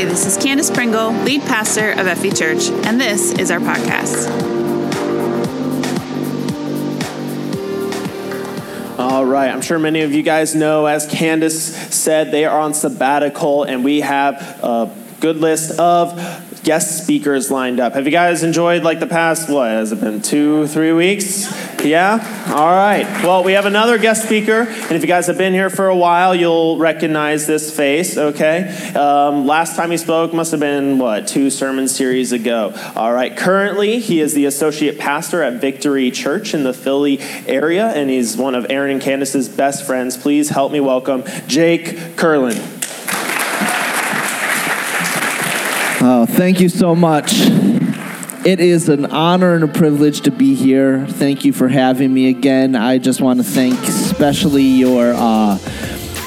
Hey, this is Candace Pringle, lead pastor of Effie Church, and this is our podcast. All right, I'm sure many of you guys know, as Candace said, they are on sabbatical, and we have a good list of guest speakers lined up. Have you guys enjoyed like the past, what, has it been two, three weeks? Yeah? All right. Well, we have another guest speaker, and if you guys have been here for a while, you'll recognize this face, okay? Um, last time he spoke must have been, what, two sermon series ago. All right. Currently, he is the associate pastor at Victory Church in the Philly area, and he's one of Aaron and Candace's best friends. Please help me welcome Jake Curlin. Oh, thank you so much. It is an honor and a privilege to be here. Thank you for having me again. I just want to thank especially your uh,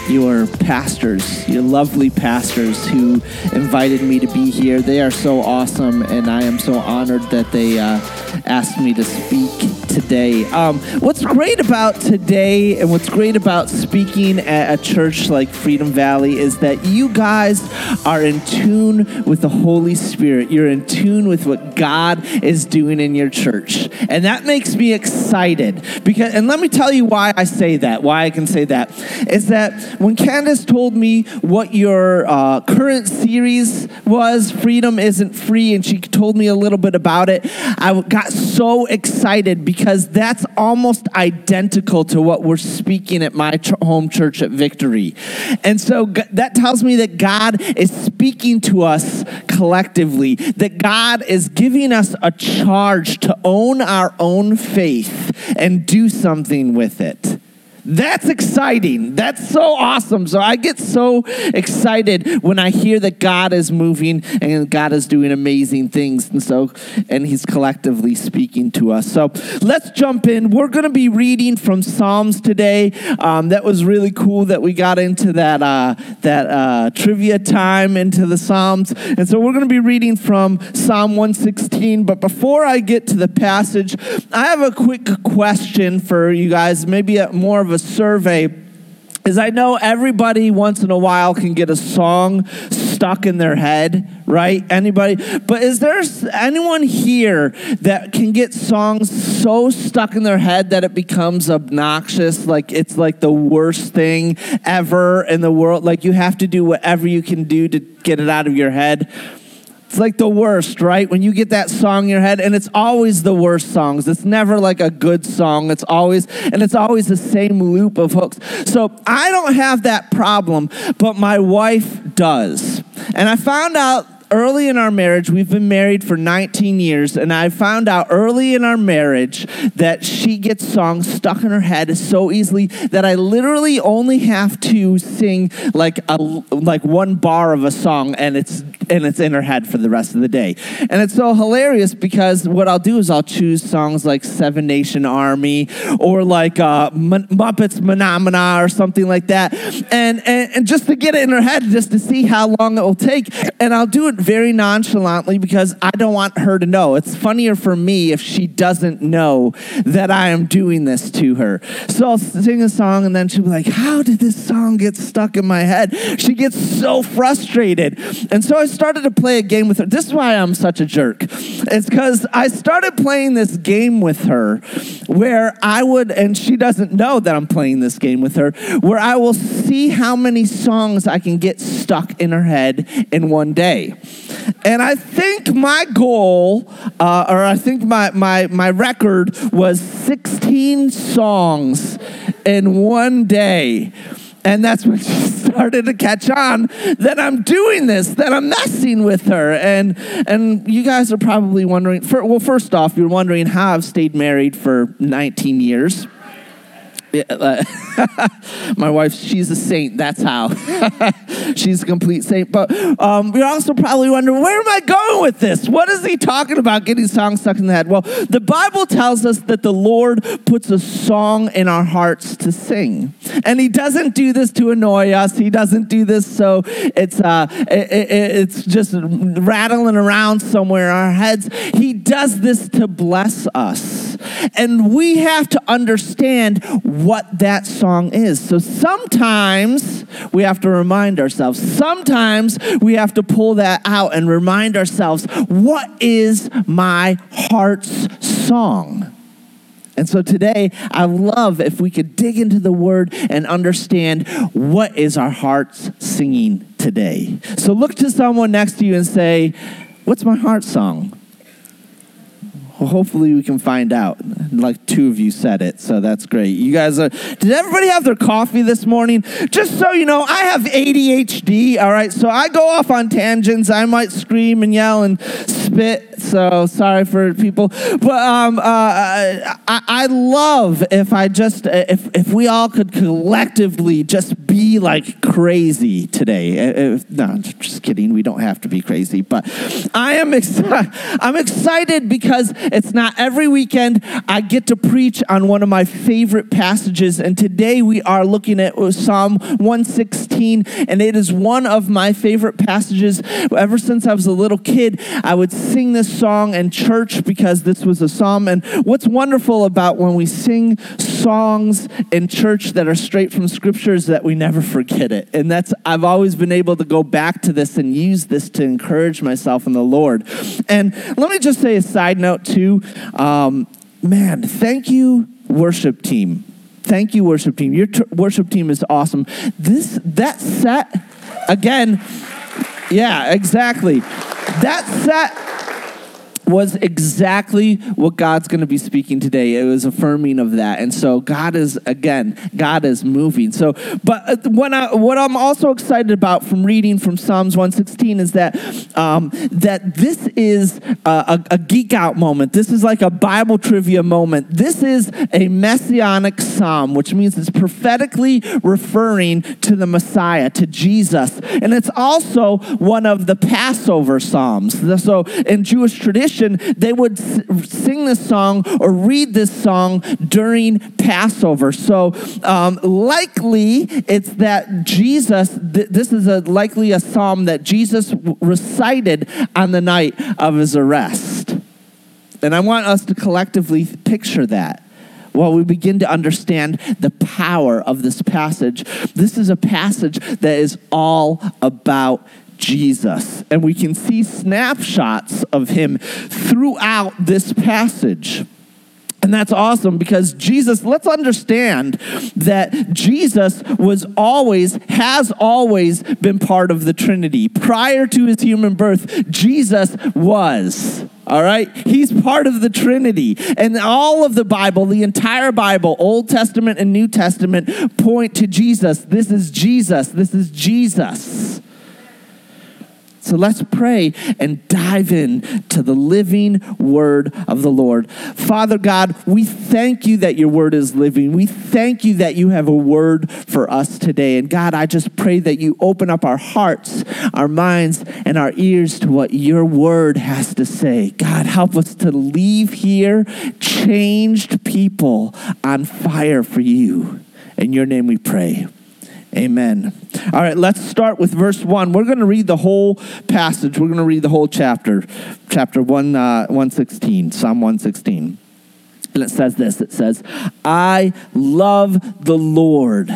your pastors, your lovely pastors who invited me to be here. They are so awesome, and I am so honored that they uh, asked me to speak today. Um, what's great about today and what's great about speaking at a church like Freedom Valley is that you guys are in tune with the Holy Spirit. You're in tune with what God is doing in your church. And that makes me excited because and let me tell you why I say that, why I can say that is that when Candace told me what your uh, current series was, Freedom Isn't Free, and she told me a little bit about it, I got so excited because because that's almost identical to what we're speaking at my home church at Victory. And so g- that tells me that God is speaking to us collectively, that God is giving us a charge to own our own faith and do something with it. That's exciting. That's so awesome. So I get so excited when I hear that God is moving and God is doing amazing things. And so, and He's collectively speaking to us. So let's jump in. We're going to be reading from Psalms today. Um, that was really cool that we got into that, uh, that uh, trivia time into the Psalms. And so we're going to be reading from Psalm 116. But before I get to the passage, I have a quick question for you guys, maybe more of a survey is I know everybody once in a while can get a song stuck in their head, right? Anybody? But is there anyone here that can get songs so stuck in their head that it becomes obnoxious? Like it's like the worst thing ever in the world? Like you have to do whatever you can do to get it out of your head? It's like the worst, right? When you get that song in your head, and it's always the worst songs. It's never like a good song. It's always, and it's always the same loop of hooks. So I don't have that problem, but my wife does. And I found out early in our marriage, we've been married for 19 years, and I found out early in our marriage that she gets songs stuck in her head so easily that I literally only have to sing like a like one bar of a song, and it's and it's in her head for the rest of the day. And it's so hilarious because what I'll do is I'll choose songs like Seven Nation Army or like uh, M- Muppets Phenomena or something like that, and, and and just to get it in her head, just to see how long it will take, and I'll do it very nonchalantly because I don't want her to know. It's funnier for me if she doesn't know that I am doing this to her. So I'll sing a song and then she'll be like, How did this song get stuck in my head? She gets so frustrated. And so I started to play a game with her. This is why I'm such a jerk. It's because I started playing this game with her where I would, and she doesn't know that I'm playing this game with her, where I will see how many songs I can get stuck in her head in one day. And I think my goal, uh, or I think my, my, my record was 16 songs in one day. And that's when she started to catch on that I'm doing this, that I'm messing with her. And and you guys are probably wondering, for, well, first off, you're wondering how I've stayed married for 19 years. Uh, my wife, she's a saint. That's how. she's a complete saint. But um, you're also probably wondering, where am I going with this? What is he talking about getting songs stuck in the head? Well, the Bible tells us that the Lord puts a song in our hearts to sing. And he doesn't do this to annoy us. He doesn't do this so it's, uh, it, it, it's just rattling around somewhere in our heads. He does this to bless us. And we have to understand what that song is. So sometimes we have to remind ourselves, sometimes we have to pull that out and remind ourselves, what is my heart's song? And so today, I love if we could dig into the word and understand what is our hearts singing today. So look to someone next to you and say, What's my heart song? Hopefully we can find out. Like two of you said it, so that's great. You guys are. Did everybody have their coffee this morning? Just so you know, I have ADHD. All right, so I go off on tangents. I might scream and yell and spit. So sorry for people, but um, uh, I, I love if I just if if we all could collectively just be like crazy today. If, no, just kidding. We don't have to be crazy, but I am. I'm excited because it's not every weekend I get to preach on one of my favorite passages, and today we are looking at Psalm 116, and it is one of my favorite passages. Ever since I was a little kid, I would sing this song in church because this was a psalm. And what's wonderful about when we sing songs in church that are straight from scripture is that we never forget it. And that's, I've always been able to go back to this and use this to encourage myself in the Lord. And let me just say a side note too. Um, man, thank you, worship team. Thank you, worship team. Your t- worship team is awesome. This, that set, again, yeah, exactly. That set was exactly what God's going to be speaking today. It was affirming of that. And so God is again, God is moving. So but uh, when I, what I'm also excited about from reading from Psalms 116 is that um, that this is a, a, a geek out moment. This is like a Bible trivia moment. This is a messianic psalm, which means it's prophetically referring to the Messiah, to Jesus. And it's also one of the Passover psalms. So in Jewish tradition they would sing this song or read this song during Passover. So, um, likely it's that Jesus, th- this is a, likely a psalm that Jesus recited on the night of his arrest. And I want us to collectively picture that while we begin to understand the power of this passage. This is a passage that is all about Jesus. And we can see snapshots of him throughout this passage. And that's awesome because Jesus, let's understand that Jesus was always, has always been part of the Trinity. Prior to his human birth, Jesus was. All right? He's part of the Trinity. And all of the Bible, the entire Bible, Old Testament and New Testament, point to Jesus. This is Jesus. This is Jesus. So let's pray and dive in to the living word of the Lord. Father God, we thank you that your word is living. We thank you that you have a word for us today. And God, I just pray that you open up our hearts, our minds, and our ears to what your word has to say. God, help us to leave here changed people on fire for you. In your name we pray. Amen. All right, let's start with verse 1. We're going to read the whole passage. We're going to read the whole chapter, chapter 1, uh, 116, Psalm 116. And it says this it says, I love the Lord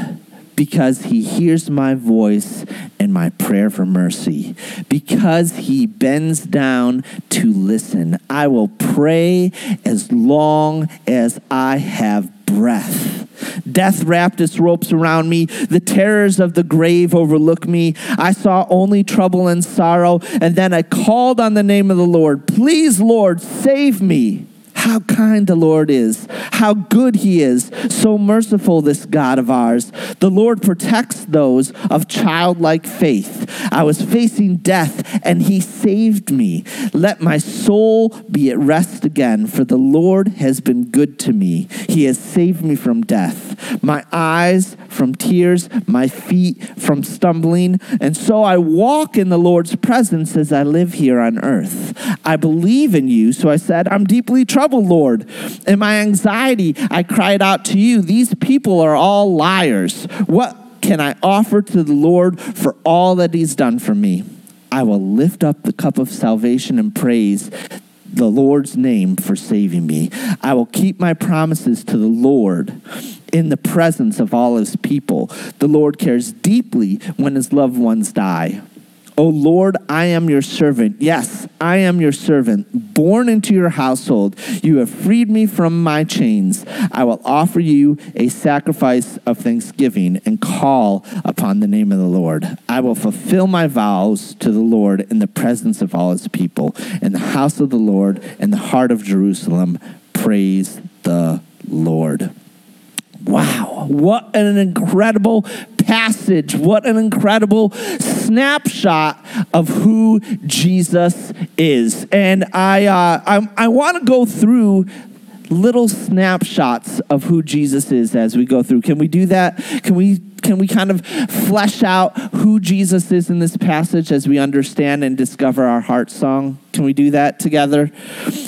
because he hears my voice and my prayer for mercy. Because he bends down to listen, I will pray as long as I have breath. Death wrapped its ropes around me. The terrors of the grave overlook me. I saw only trouble and sorrow. And then I called on the name of the Lord. Please, Lord, save me. How kind the Lord is, how good He is, so merciful, this God of ours. The Lord protects those of childlike faith. I was facing death, and He saved me. Let my soul be at rest again, for the Lord has been good to me. He has saved me from death, my eyes from tears, my feet from stumbling. And so I walk in the Lord's presence as I live here on earth. I believe in you, so I said, I'm deeply troubled trouble, Lord. In my anxiety, I cried out to you. These people are all liars. What can I offer to the Lord for all that he's done for me? I will lift up the cup of salvation and praise the Lord's name for saving me. I will keep my promises to the Lord in the presence of all his people. The Lord cares deeply when his loved ones die. O Lord, I am your servant. Yes, I am your servant, born into your household. You have freed me from my chains. I will offer you a sacrifice of thanksgiving and call upon the name of the Lord. I will fulfill my vows to the Lord in the presence of all his people, in the house of the Lord, in the heart of Jerusalem. Praise the Lord. Wow, what an incredible passage. What an incredible snapshot of who Jesus is. And I, uh, I, I want to go through little snapshots of who Jesus is as we go through. Can we do that? Can we can we kind of flesh out who Jesus is in this passage as we understand and discover our heart song? Can we do that together?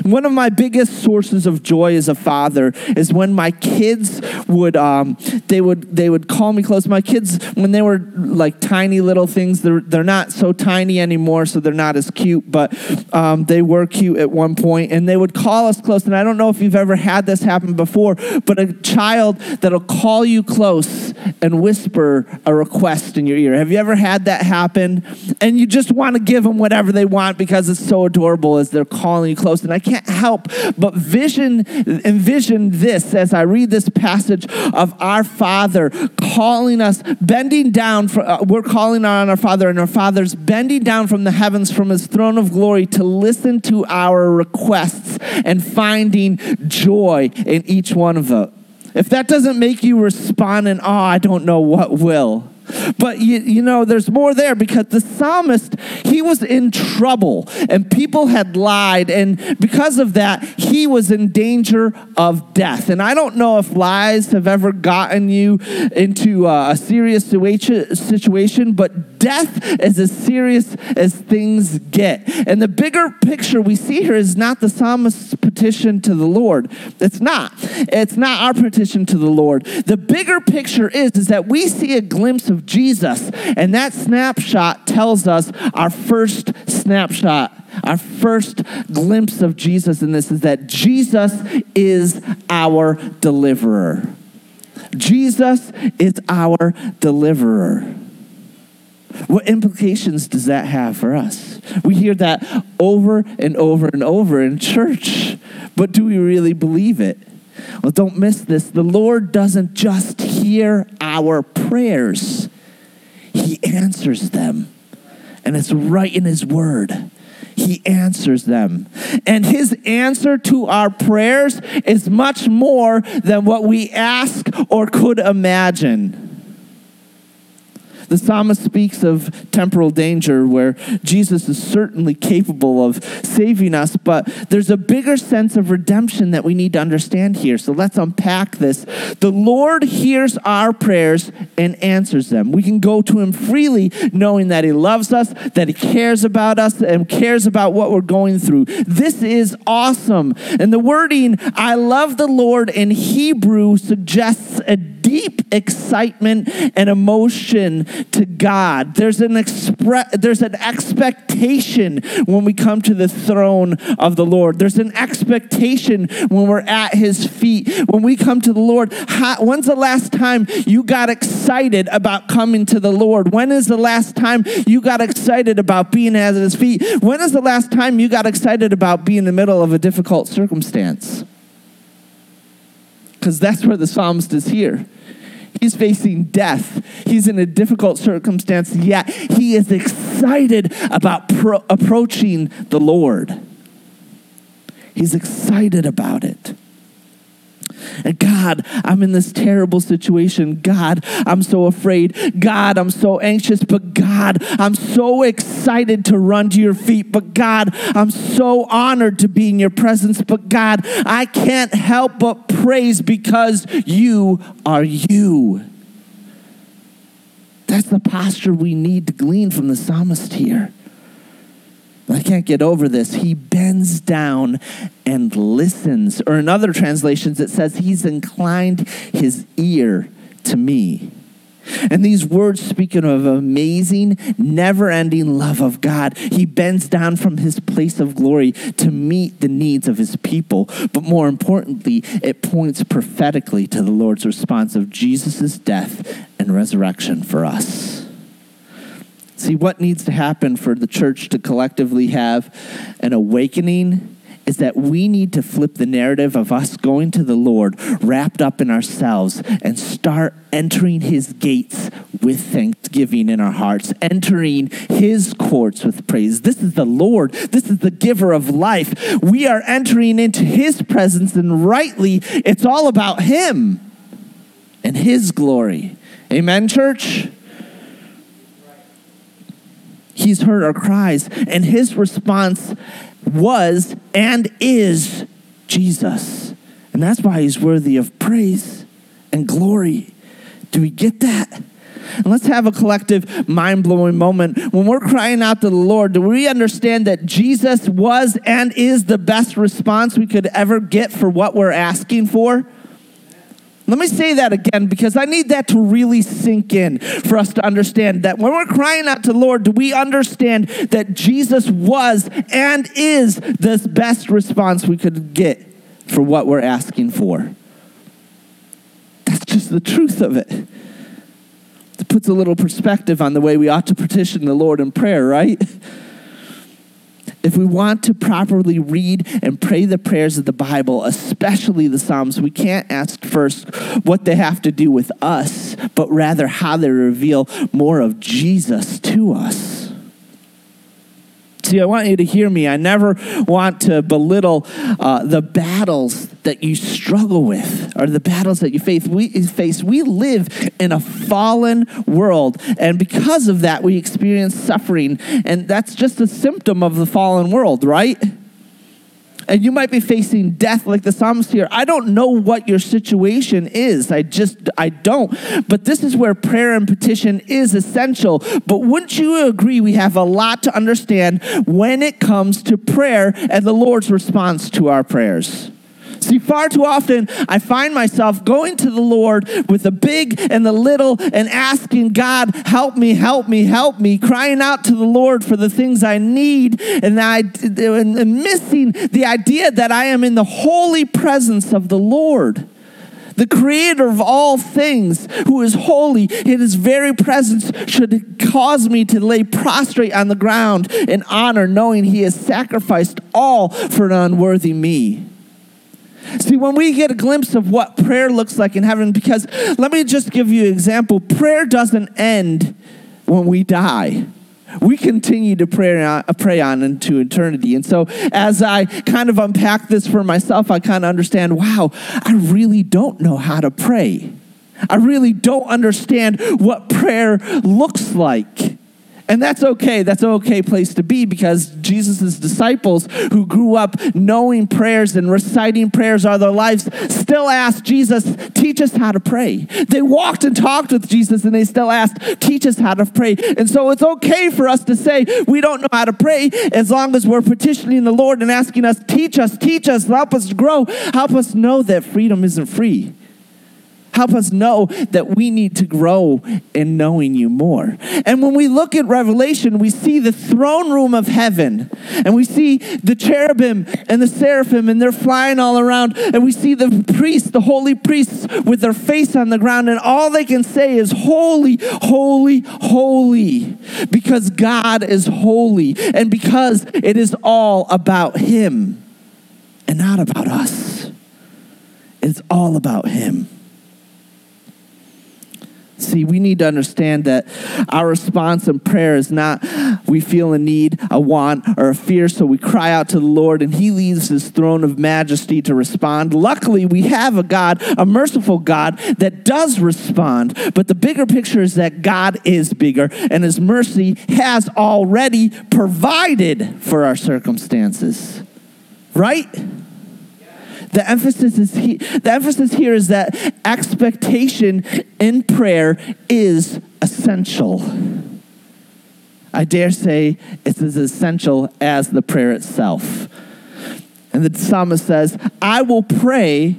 One of my biggest sources of joy as a father is when my kids would um, they would they would call me close. My kids when they were like tiny little things, they're they're not so tiny anymore, so they're not as cute, but um, they were cute at one point, and they would call us close. And I don't know if you've ever had this happen before, but a child that'll call you close and whisper a request in your ear. Have you ever had that happen? And you just want to give them whatever they want because it's so adorable as they're calling you close. And I can't help but vision, envision this as I read this passage of our Father calling us, bending down. For, uh, we're calling on our Father, and our Father's bending down from the heavens, from His throne of glory, to listen to our requests and finding joy in each one of them. If that doesn't make you respond in awe, I don't know what will. But you, you know, there's more there because the psalmist, he was in trouble and people had lied. And because of that, he was in danger of death. And I don't know if lies have ever gotten you into a serious situation, but death is as serious as things get. And the bigger picture we see here is not the psalmist's petition to the Lord. It's not. It's not our petition to the Lord. The bigger picture is, is that we see a glimpse of Jesus. And that snapshot tells us our first snapshot, our first glimpse of Jesus in this is that Jesus is our deliverer. Jesus is our deliverer. What implications does that have for us? We hear that over and over and over in church, but do we really believe it? Well, don't miss this. The Lord doesn't just hear our prayers, he answers them. And it's right in His Word. He answers them. And His answer to our prayers is much more than what we ask or could imagine. The psalmist speaks of temporal danger where Jesus is certainly capable of saving us, but there's a bigger sense of redemption that we need to understand here. So let's unpack this. The Lord hears our prayers and answers them. We can go to Him freely, knowing that He loves us, that He cares about us, and cares about what we're going through. This is awesome. And the wording, I love the Lord in Hebrew, suggests a deep excitement and emotion to God. There's an expre- there's an expectation when we come to the throne of the Lord. There's an expectation when we're at his feet. When we come to the Lord, how, when's the last time you got excited about coming to the Lord? When is the last time you got excited about being at his feet? When is the last time you got excited about being in the middle of a difficult circumstance? Because that's where the psalmist is here. He's facing death. He's in a difficult circumstance, yet he is excited about pro- approaching the Lord. He's excited about it. And God, I'm in this terrible situation. God, I'm so afraid. God, I'm so anxious. But God, I'm so excited to run to your feet. But God, I'm so honored to be in your presence. But God, I can't help but praise because you are you. That's the posture we need to glean from the psalmist here. I can't get over this. He bends down and listens. Or in other translations, it says he's inclined his ear to me. And these words speaking of amazing, never ending love of God. He bends down from his place of glory to meet the needs of his people. But more importantly, it points prophetically to the Lord's response of Jesus' death and resurrection for us. See, what needs to happen for the church to collectively have an awakening is that we need to flip the narrative of us going to the Lord wrapped up in ourselves and start entering his gates with thanksgiving in our hearts, entering his courts with praise. This is the Lord, this is the giver of life. We are entering into his presence, and rightly, it's all about him and his glory. Amen, church? He's heard our cries, and his response was and is Jesus. And that's why he's worthy of praise and glory. Do we get that? And let's have a collective mind blowing moment. When we're crying out to the Lord, do we understand that Jesus was and is the best response we could ever get for what we're asking for? Let me say that again because I need that to really sink in for us to understand that when we're crying out to the Lord, do we understand that Jesus was and is the best response we could get for what we're asking for? That's just the truth of it. It puts a little perspective on the way we ought to petition the Lord in prayer, right? If we want to properly read and pray the prayers of the Bible, especially the Psalms, we can't ask first what they have to do with us, but rather how they reveal more of Jesus to us. See, I want you to hear me. I never want to belittle uh, the battles that you struggle with or the battles that you face. We, face. we live in a fallen world, and because of that, we experience suffering. And that's just a symptom of the fallen world, right? And you might be facing death like the psalmist here. I don't know what your situation is. I just, I don't. But this is where prayer and petition is essential. But wouldn't you agree we have a lot to understand when it comes to prayer and the Lord's response to our prayers? See, far too often I find myself going to the Lord with the big and the little and asking God, help me, help me, help me, crying out to the Lord for the things I need and, I, and missing the idea that I am in the holy presence of the Lord the creator of all things, who is holy, in his very presence should cause me to lay prostrate on the ground in honor, knowing he has sacrificed all for an unworthy me. See, when we get a glimpse of what prayer looks like in heaven, because let me just give you an example prayer doesn't end when we die. We continue to pray on, uh, pray on into eternity. And so, as I kind of unpack this for myself, I kind of understand wow, I really don't know how to pray. I really don't understand what prayer looks like. And that's okay. That's an okay place to be because Jesus' disciples who grew up knowing prayers and reciting prayers all their lives still asked Jesus, teach us how to pray. They walked and talked with Jesus and they still asked, teach us how to pray. And so it's okay for us to say we don't know how to pray as long as we're petitioning the Lord and asking us, teach us, teach us, help us grow, help us know that freedom isn't free. Help us know that we need to grow in knowing you more. And when we look at Revelation, we see the throne room of heaven, and we see the cherubim and the seraphim, and they're flying all around, and we see the priests, the holy priests, with their face on the ground, and all they can say is, Holy, holy, holy, because God is holy, and because it is all about Him and not about us. It's all about Him. See, we need to understand that our response in prayer is not we feel a need, a want, or a fear, so we cry out to the Lord and He leaves His throne of majesty to respond. Luckily, we have a God, a merciful God, that does respond. But the bigger picture is that God is bigger and His mercy has already provided for our circumstances. Right? The emphasis is he, the emphasis here is that expectation in prayer is essential. I dare say it's as essential as the prayer itself. And the psalmist says, I will pray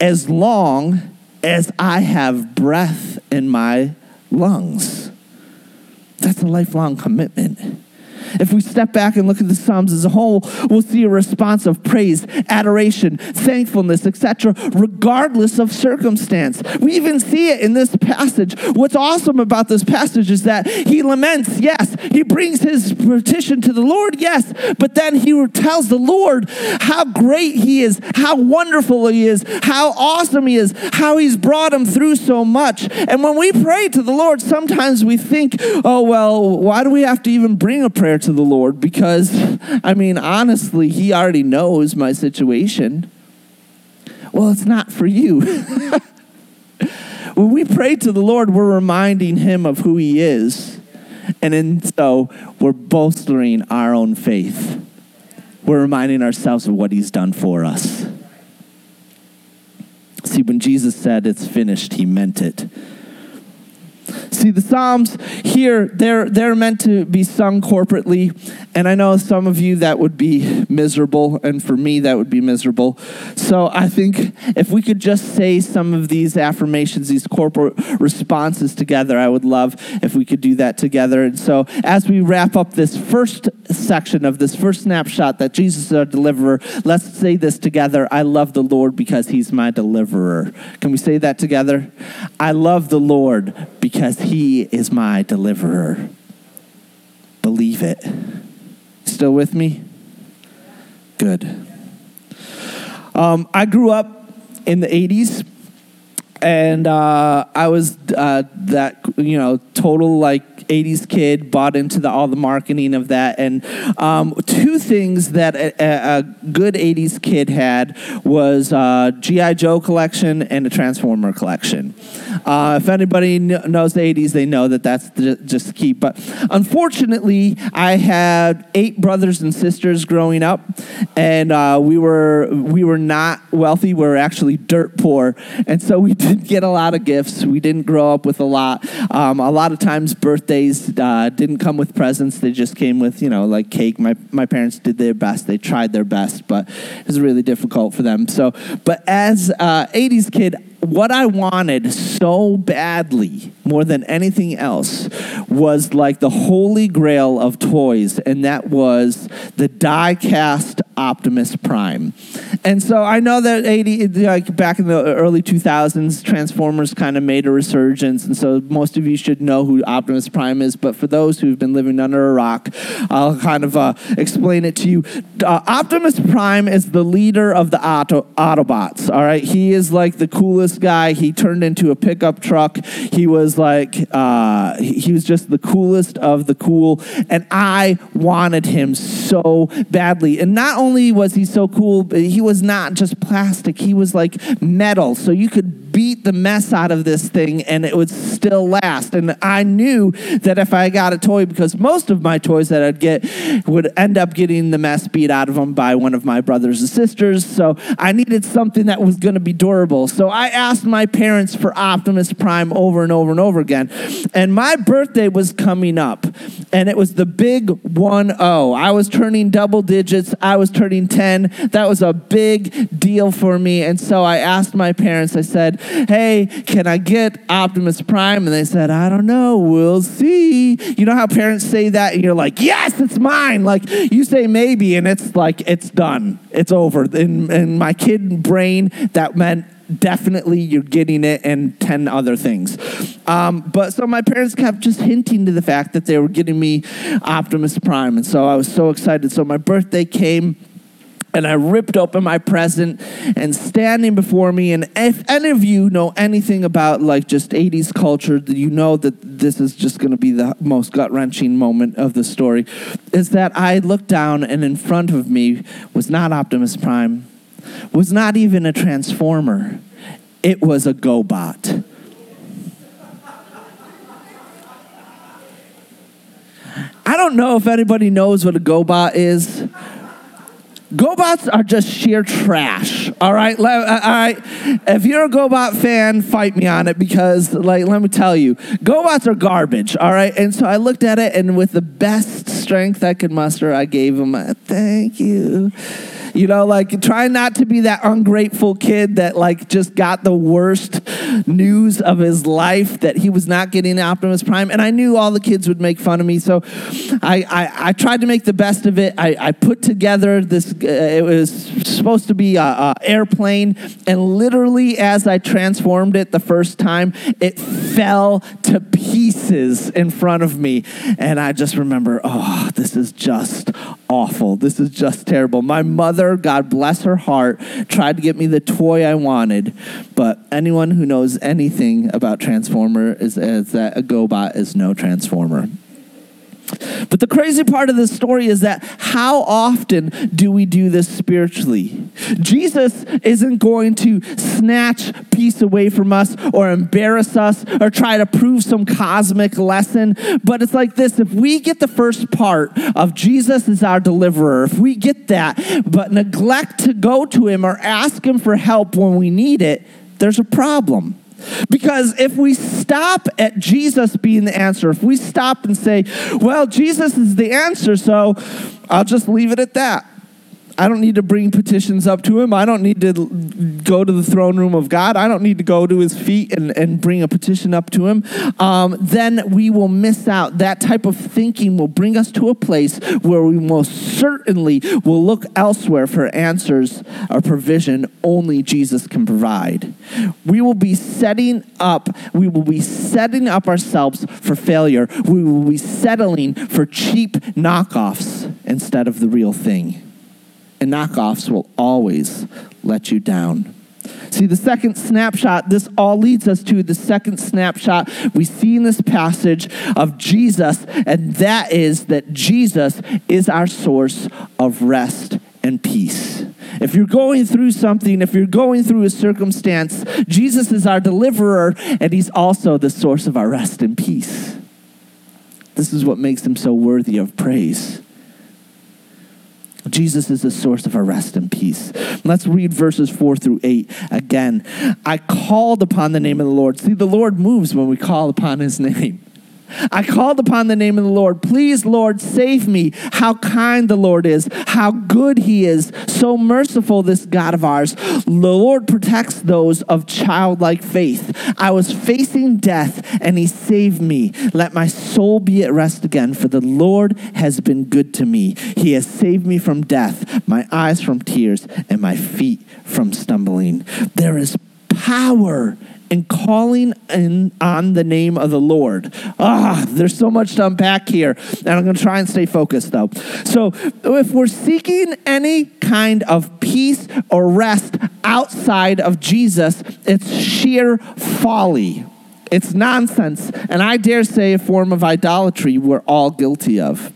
as long as I have breath in my lungs. That's a lifelong commitment. If we step back and look at the Psalms as a whole, we'll see a response of praise, adoration, thankfulness, etc., regardless of circumstance. We even see it in this passage. What's awesome about this passage is that he laments, yes, he brings his petition to the Lord, yes, but then he tells the Lord how great he is, how wonderful he is, how awesome he is, how he's brought him through so much. And when we pray to the Lord, sometimes we think, oh, well, why do we have to even bring a prayer to the Lord because, I mean, honestly, He already knows my situation. Well, it's not for you. when we pray to the Lord, we're reminding Him of who He is. And in so, we're bolstering our own faith. We're reminding ourselves of what He's done for us. See, when Jesus said it's finished, He meant it. See, the Psalms here, they're, they're meant to be sung corporately. And I know some of you that would be miserable, and for me, that would be miserable. So I think if we could just say some of these affirmations, these corporate responses together, I would love if we could do that together. And so as we wrap up this first section of this first snapshot that Jesus is our deliverer, let's say this together I love the Lord because he's my deliverer. Can we say that together? I love the Lord because he is my deliverer. Believe it. Still with me? Good. Um, I grew up in the 80s and uh, I was uh, that you know total like 80s kid, bought into the, all the marketing of that. And um, two things that a, a, good 80s kid had was uh, G.I. Joe collection and a Transformer collection. Uh, if anybody knows the 80s, they know that that's the, just key. But unfortunately, I had eight brothers and sisters growing up, and uh, we were we were not wealthy. We were actually dirt poor, and so we didn't get a lot of gifts. We didn't grow up with a lot. Um, a lot of times, uh, didn't come with presents. They just came with you know like cake. My my parents did their best. They tried their best, but it was really difficult for them. So, but as a 80s kid, what I wanted so badly, more than anything else, was like the holy grail of toys, and that was the die cast Optimus Prime. And so I know that 80, like back in the early 2000s, Transformers kind of made a resurgence, and so most of you should know who Optimus Prime is. But for those who've been living under a rock, I'll kind of uh, explain it to you. Uh, Optimus Prime is the leader of the Auto- Autobots. All right, he is like the coolest guy. He turned into a pickup truck. He was like, uh, he was just the coolest of the cool, and I wanted him so badly. And not only was he so cool, but he was not just plastic. He was like metal, so you could beat the mess out of this thing and it would still last. And I knew that if I got a toy, because most of my toys that I'd get would end up getting the mess beat out of them by one of my brothers and sisters. So I needed something that was going to be durable. So I asked my parents for Optimus Prime over and over and over again. And my birthday was coming up, and it was the big 1 0. I was turning double digits, I was turning 10. That was a big deal for me. And so I asked my parents, I said, Hey, can I get Optimus Prime? And they said, I don't know, we'll see. You know how parents say that, and you're like, Yes, it's mine. Like you say maybe, and it's like, it's done, it's over. In, in my kid brain, that meant definitely you're getting it and 10 other things. Um, but so my parents kept just hinting to the fact that they were getting me Optimus Prime. And so I was so excited. So my birthday came and I ripped open my present and standing before me. And if any of you know anything about like just 80s culture, you know that this is just to be the most gut wrenching moment of the story. Is that I looked down and in front of me was not Optimus Prime, was not even a Transformer, it was a GoBot. I don't know if anybody knows what a GoBot is. GoBots are just sheer trash. All right, uh, all right. If you're a GoBot fan, fight me on it because, like, let me tell you, GoBots are garbage. All right, and so I looked at it, and with the best strength I could muster, I gave him a thank you. You know, like try not to be that ungrateful kid that like just got the worst news of his life that he was not getting Optimus Prime. And I knew all the kids would make fun of me, so I I, I tried to make the best of it. I, I put together this. Uh, it was supposed to be a, a airplane, and literally as I transformed it the first time, it fell to pieces in front of me, and I just remember, oh, this is just awful. This is just terrible. My mother, God bless her heart, tried to get me the toy I wanted, but anyone who knows anything about Transformer is, is that a GoBot is no Transformer. But the crazy part of this story is that how often do we do this spiritually? Jesus isn't going to snatch peace away from us or embarrass us or try to prove some cosmic lesson. But it's like this if we get the first part of Jesus is our deliverer, if we get that, but neglect to go to him or ask him for help when we need it, there's a problem. Because if we stop at Jesus being the answer, if we stop and say, well, Jesus is the answer, so I'll just leave it at that. I don't need to bring petitions up to him. I don't need to go to the throne room of God. I don't need to go to his feet and, and bring a petition up to him. Um, then we will miss out. That type of thinking will bring us to a place where we most certainly will look elsewhere for answers or provision only Jesus can provide. We will be setting up, we will be setting up ourselves for failure. We will be settling for cheap knockoffs instead of the real thing and knockoffs will always let you down. See, the second snapshot, this all leads us to the second snapshot we see in this passage of Jesus, and that is that Jesus is our source of rest and peace. If you're going through something, if you're going through a circumstance, Jesus is our deliverer, and he's also the source of our rest and peace. This is what makes him so worthy of praise. Jesus is the source of our rest and peace. Let's read verses 4 through 8 again. I called upon the name of the Lord. See, the Lord moves when we call upon his name. I called upon the name of the Lord. Please, Lord, save me. How kind the Lord is, how good he is, so merciful, this God of ours. The Lord protects those of childlike faith. I was facing death, and he saved me. Let my soul be at rest again, for the Lord has been good to me. He has saved me from death, my eyes from tears, and my feet from stumbling. There is power and calling in, on the name of the Lord. Ah, there's so much to unpack here, and I'm going to try and stay focused though. So, if we're seeking any kind of peace or rest outside of Jesus, it's sheer folly. It's nonsense, and I dare say a form of idolatry we're all guilty of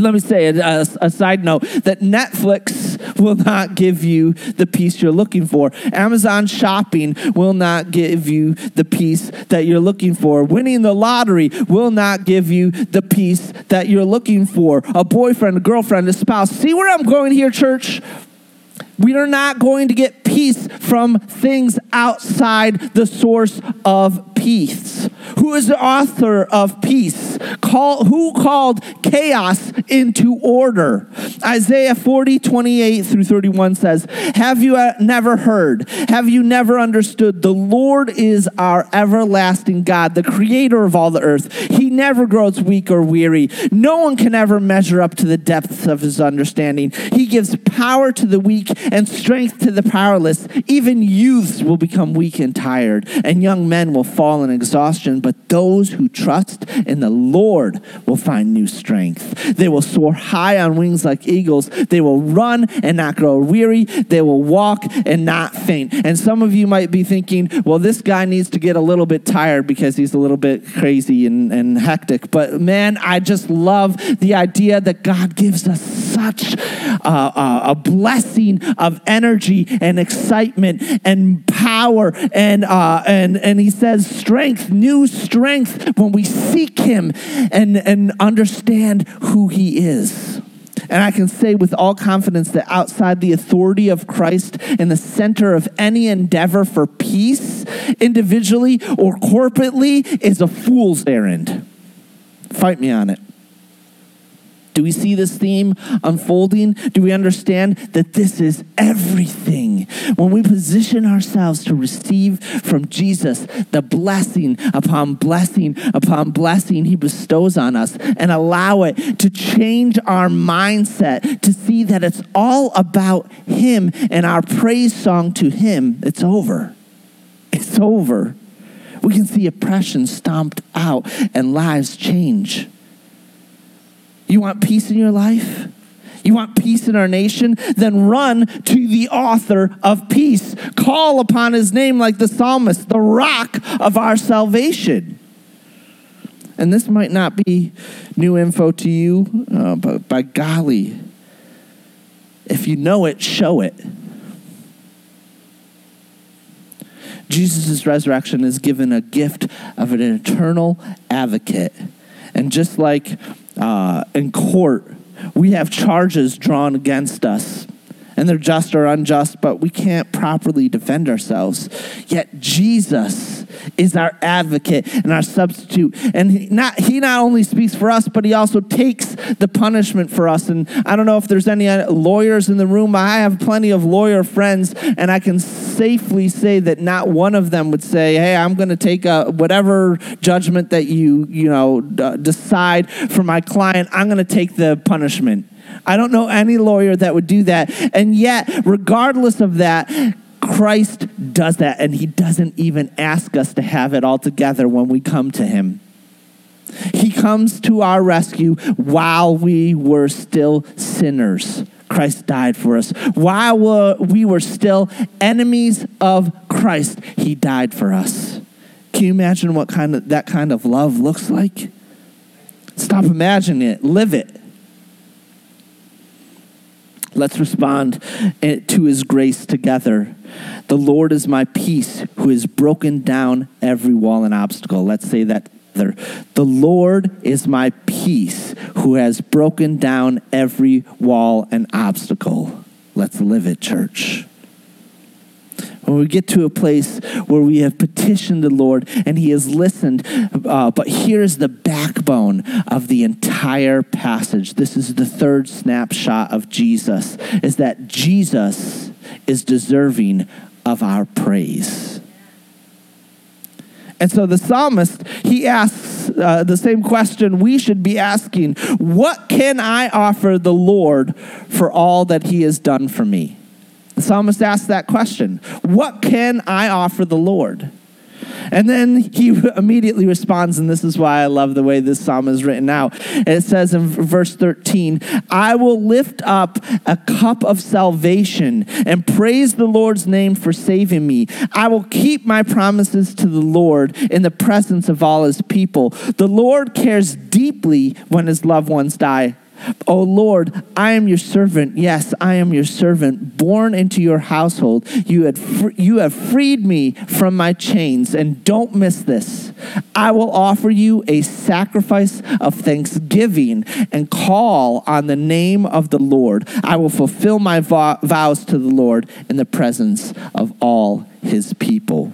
let me say a, a, side note that Netflix will not give you the peace you're looking for. Amazon shopping will not give you the peace that you're looking for. Winning the lottery will not give you the peace that you're looking for. A boyfriend, a girlfriend, a spouse. See where I'm going here, church? We are not going to get peace from things outside the source of peace. Who is the author of peace? Call, who called chaos into order? Isaiah 40, 28 through 31 says, Have you uh, never heard? Have you never understood? The Lord is our everlasting God, the creator of all the earth. He never grows weak or weary. No one can ever measure up to the depths of his understanding. He gives power to the weak and strength to the powerless. Even youths will become weak and tired, and young men will fall in exhaustion. But those who trust in the Lord will find new strength. They will soar high on wings like eagles. They will run and not grow weary. They will walk and not faint. And some of you might be thinking, well, this guy needs to get a little bit tired because he's a little bit crazy and, and hectic. But man, I just love the idea that God gives us such a blessing of energy and excitement and power and uh, and and he says strength, new strength when we seek him and and understand who he is. And I can say with all confidence that outside the authority of Christ in the center of any endeavor for peace, individually or corporately, is a fool's errand. Fight me on it. Do we see this theme unfolding? Do we understand that this is everything? When we position ourselves to receive from Jesus the blessing upon blessing upon blessing he bestows on us and allow it to change our mindset to see that it's all about him and our praise song to him, it's over. It's over. We can see oppression stomped out and lives change. You want peace in your life? You want peace in our nation? Then run to the author of peace. Call upon his name like the psalmist, the rock of our salvation. And this might not be new info to you, uh, but by golly, if you know it, show it. Jesus' resurrection is given a gift of an eternal advocate. And just like uh, in court, we have charges drawn against us and they're just or unjust, but we can't properly defend ourselves. Yet Jesus is our advocate and our substitute. And he not, he not only speaks for us, but he also takes the punishment for us. And I don't know if there's any lawyers in the room. But I have plenty of lawyer friends, and I can safely say that not one of them would say, "Hey, I'm going to take a, whatever judgment that you you know d- decide for my client. I'm going to take the punishment." I don't know any lawyer that would do that. And yet, regardless of that, Christ does that, and he doesn't even ask us to have it all together when we come to him. He comes to our rescue while we were still sinners. Christ died for us. While we were still enemies of Christ, he died for us. Can you imagine what kind of that kind of love looks like? Stop imagining it, live it. Let's respond eh, to his grace together. The Lord is my peace, who has broken down every wall and obstacle. Let's say that together. The Lord is my peace, who has broken down every wall and obstacle. Let's live it, church. When we get to a place where we have petitioned the Lord and He has listened, uh, but here's the backbone of the entire passage. This is the third snapshot of Jesus, is that Jesus is deserving of our praise. And so the psalmist, he asks uh, the same question we should be asking What can I offer the Lord for all that he has done for me? The psalmist asks that question What can I offer the Lord? And then he immediately responds, and this is why I love the way this psalm is written out. It says in verse 13, I will lift up a cup of salvation and praise the Lord's name for saving me. I will keep my promises to the Lord in the presence of all his people. The Lord cares deeply when his loved ones die. O Lord, I am your servant. Yes, I am your servant, born into your household. You, had fr- you have freed me from my chains. And don't miss this I will offer you a sacrifice of thanksgiving and call on the name of the Lord. I will fulfill my vows to the Lord in the presence of all his people.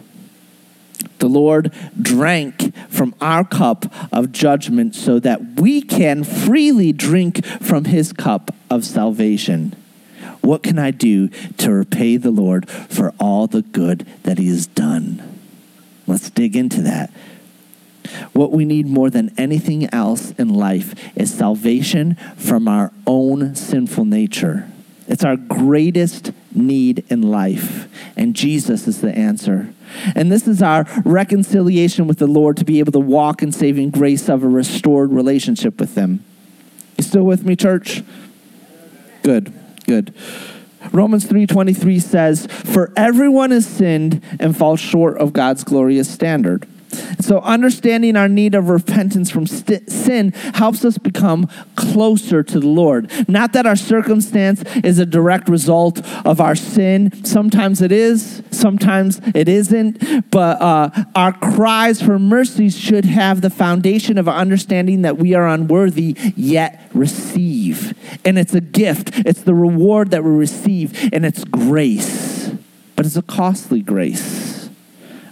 The Lord drank from our cup of judgment so that we can freely drink from his cup of salvation. What can I do to repay the Lord for all the good that he has done? Let's dig into that. What we need more than anything else in life is salvation from our own sinful nature. It's our greatest need in life, and Jesus is the answer. And this is our reconciliation with the Lord to be able to walk in saving grace of a restored relationship with Him. You still with me, church? Good, good. Romans 3:23 says, "For everyone has sinned and falls short of God's glorious standard." So, understanding our need of repentance from st- sin helps us become closer to the Lord. Not that our circumstance is a direct result of our sin. Sometimes it is, sometimes it isn't. But uh, our cries for mercy should have the foundation of understanding that we are unworthy, yet receive. And it's a gift, it's the reward that we receive, and it's grace. But it's a costly grace.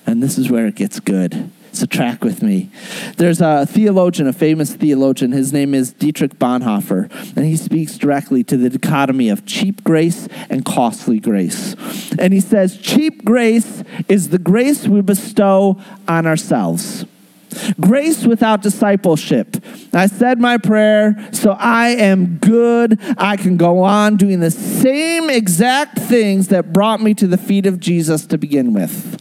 And this is where it gets good. So track with me. There's a theologian, a famous theologian. His name is Dietrich Bonhoeffer, and he speaks directly to the dichotomy of cheap grace and costly grace. And he says, cheap grace is the grace we bestow on ourselves. Grace without discipleship. I said my prayer, so I am good. I can go on doing the same exact things that brought me to the feet of Jesus to begin with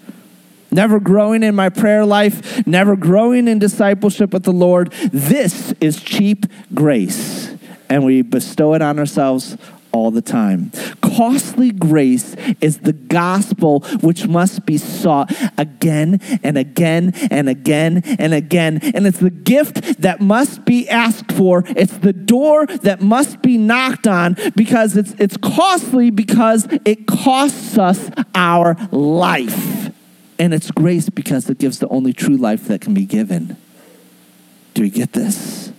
never growing in my prayer life, never growing in discipleship with the Lord. This is cheap grace, and we bestow it on ourselves all the time. Costly grace is the gospel which must be sought again and again and again and again. And it's the gift that must be asked for. It's the door that must be knocked on because it's, it's costly because it costs us our life. And it's grace because it gives the only true life that can be given. Do we get this?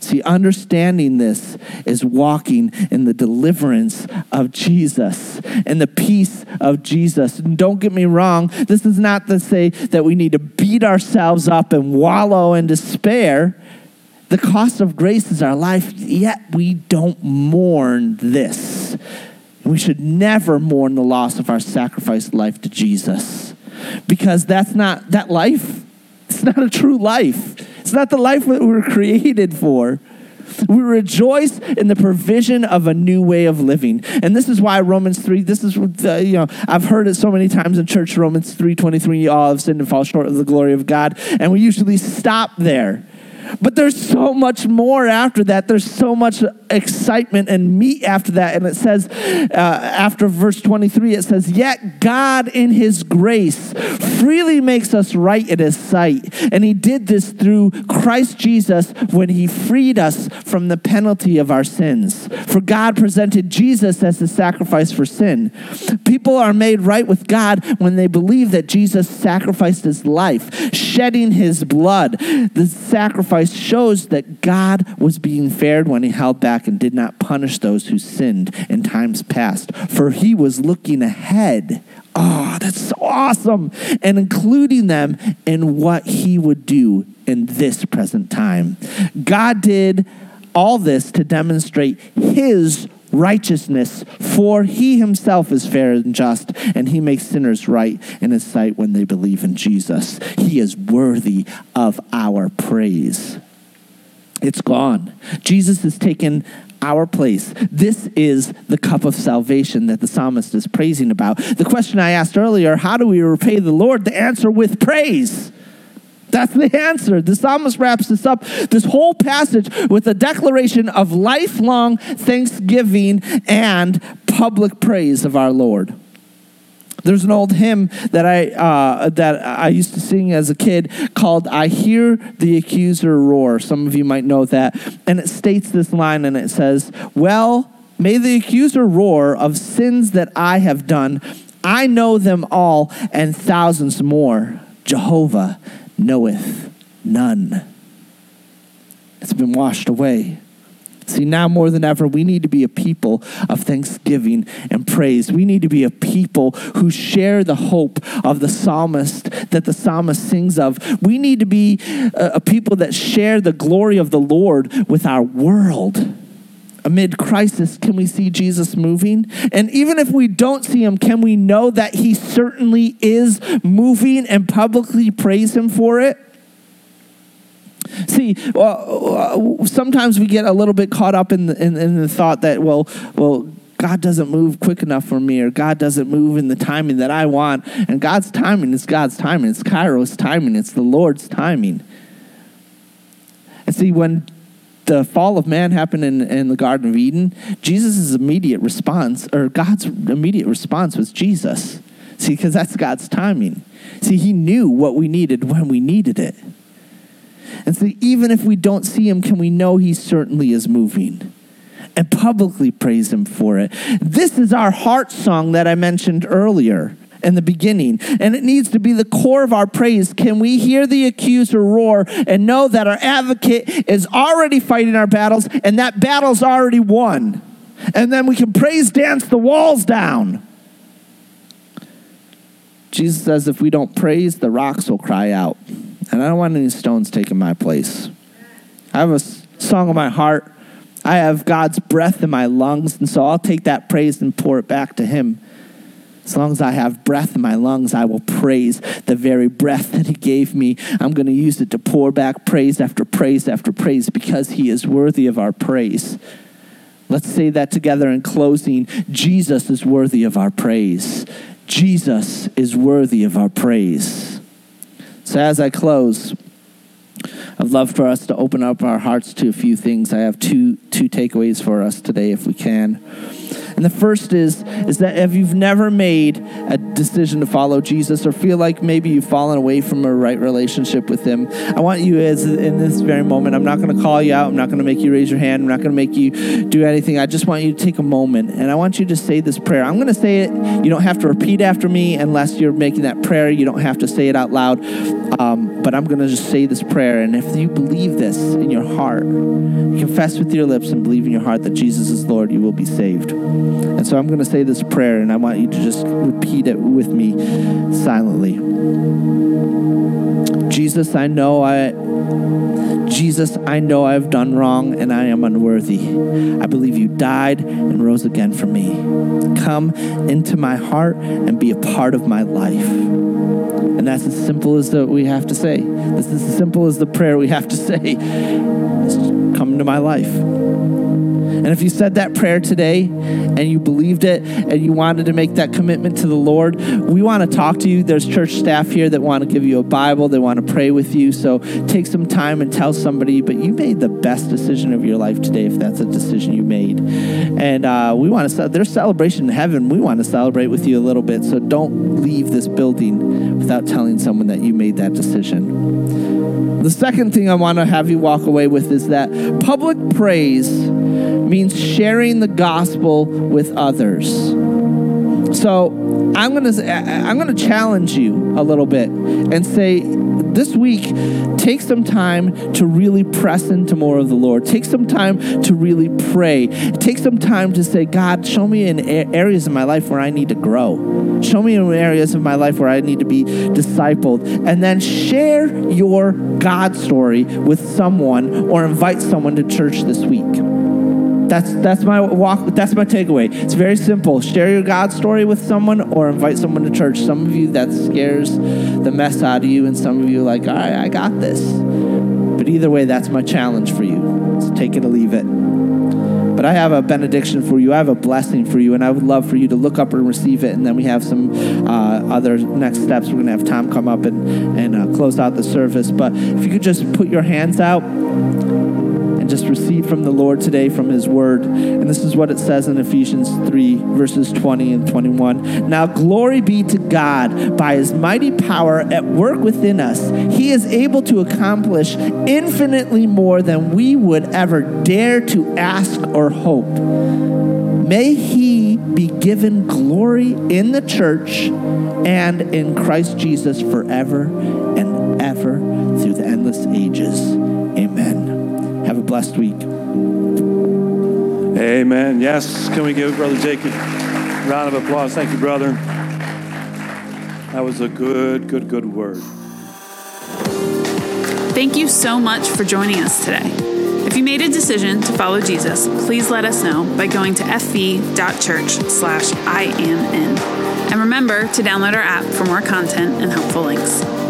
See, understanding this is walking in the deliverance of Jesus and the peace of Jesus. And don't get me wrong, this is not to say that we need to beat ourselves up and wallow in despair. The cost of grace is our life, yet we don't mourn this. We should never mourn the loss of our sacrificed life to Jesus because that's not that life. It's not a true life. It's not the life that we were created for. We rejoice in the provision of a new way of living. And this is why Romans 3, this is, uh, you know, I've heard it so many times in church, Romans 3 23, all have sinned and fall short of the glory of God. And we usually stop there. But there's so much more after that. There's so much excitement and meat after that. And it says, uh, after verse 23, it says, Yet God in his grace freely makes us right in his sight. And he did this through Christ Jesus when he freed us from the penalty of our sins. For God presented Jesus as the sacrifice for sin. People are made right with God when they believe that Jesus sacrificed his life, shedding his blood. The sacrifice shows that God was being fair when he held back and did not punish those who sinned in times past, for he was looking ahead. Oh, that's so awesome. And including them in what he would do in this present time. God did all this to demonstrate his righteousness, for he himself is fair and just, and he makes sinners right in his sight when they believe in Jesus. He is worthy of our praise. It's gone. Jesus has taken our place. This is the cup of salvation that the psalmist is praising about. The question I asked earlier how do we repay the Lord? The answer with praise. That's the answer. The psalmist wraps this up, this whole passage, with a declaration of lifelong thanksgiving and public praise of our Lord. There's an old hymn that I uh, that I used to sing as a kid called "I Hear the Accuser Roar." Some of you might know that, and it states this line, and it says, "Well, may the accuser roar of sins that I have done. I know them all, and thousands more. Jehovah knoweth none." It's been washed away. See, now more than ever, we need to be a people of thanksgiving and praise. We need to be a people who share the hope of the psalmist that the psalmist sings of. We need to be a, people that share the glory of the Lord with our world. Amid crisis, can we see Jesus moving? And even if we don't see him, can we know that he certainly is moving and publicly praise him for it? See, well, uh, sometimes we get a little bit caught up in the, in, in the thought that, well, well, God doesn't move quick enough for me, or God doesn't move in the timing that I want. And God's timing is God's timing. It's kairos timing. It's the Lord's timing. And see, when the fall of man happened in, in the Garden of Eden, Jesus' immediate response, or God's immediate response was Jesus. See, because that's God's timing. See, He knew what we needed when we needed it. And so, even if we don't see him, can we know he certainly is moving? And publicly praise him for it. This is our heart song that I mentioned earlier in the beginning, and it needs to be the core of our praise. Can we hear the accuser roar and know that our advocate is already fighting our battles and that battle's already won? And then we can praise dance the walls down. Jesus says if we don't praise, the rocks will cry out. And I don't want any stones taking my place. I have a song in my heart. I have God's breath in my lungs, and so I'll take that praise and pour it back to Him. As long as I have breath in my lungs, I will praise the very breath that He gave me. I'm going to use it to pour back praise after praise after praise because He is worthy of our praise. Let's say that together in closing. Jesus is worthy of our praise. Jesus is worthy of our praise. So as I close, I'd love for us to open up our hearts to a few things. I have two two takeaways for us today if we can. And the first is is that if you've never made a decision to follow Jesus or feel like maybe you've fallen away from a right relationship with him, I want you as in this very moment, I'm not going to call you out, I'm not going to make you raise your hand, I'm not going to make you do anything. I just want you to take a moment and I want you to say this prayer. I'm going to say it. You don't have to repeat after me unless you're making that prayer. You don't have to say it out loud. Um, but I'm going to just say this prayer and if you believe this in your heart, confess with your lips and believe in your heart that Jesus is Lord, you will be saved. And so I'm going to say this prayer, and I want you to just repeat it with me silently. Jesus, I know I. Jesus, I know I've done wrong and I am unworthy. I believe you died and rose again for me. Come into my heart and be a part of my life. And that's as simple as the, we have to say. This is as simple as the prayer we have to say. Come into my life. And if you said that prayer today and you believed it and you wanted to make that commitment to the Lord, we want to talk to you. There's church staff here that want to give you a Bible, they want to pray with you. So take some time and tell somebody, but you made the best decision of your life today if that's a decision you made. And uh, we want to, there's celebration in heaven. We want to celebrate with you a little bit. So don't leave this building without telling someone that you made that decision. The second thing I want to have you walk away with is that public praise means sharing the gospel with others. So I'm gonna I'm gonna challenge you a little bit and say this week take some time to really press into more of the Lord. Take some time to really pray. Take some time to say, God, show me in areas of my life where I need to grow. Show me in areas of my life where I need to be discipled, and then share your God story with someone or invite someone to church this week. That's that's my walk. That's my takeaway. It's very simple. Share your God story with someone, or invite someone to church. Some of you that scares the mess out of you, and some of you like, all right, I got this. But either way, that's my challenge for you. Take it or leave it. But I have a benediction for you. I have a blessing for you, and I would love for you to look up and receive it. And then we have some uh, other next steps. We're going to have Tom come up and, and uh, close out the service. But if you could just put your hands out just receive from the Lord today from His Word. And this is what it says in Ephesians 3, verses 20 and 21. Now, glory be to God by His mighty power at work within us. He is able to accomplish infinitely more than we would ever dare to ask or hope. May He be given glory in the church and in Christ Jesus forever and ever through the endless ages. Amen. Have a blessed week. Amen. Yes. Can we give Brother Jacob a round of applause? Thank you, brother. That was a good, good, good word. Thank you so much for joining us today. If you made a decision to follow Jesus, please let us know by going to fv.church slash I am in. And remember to download our app for more content and helpful links.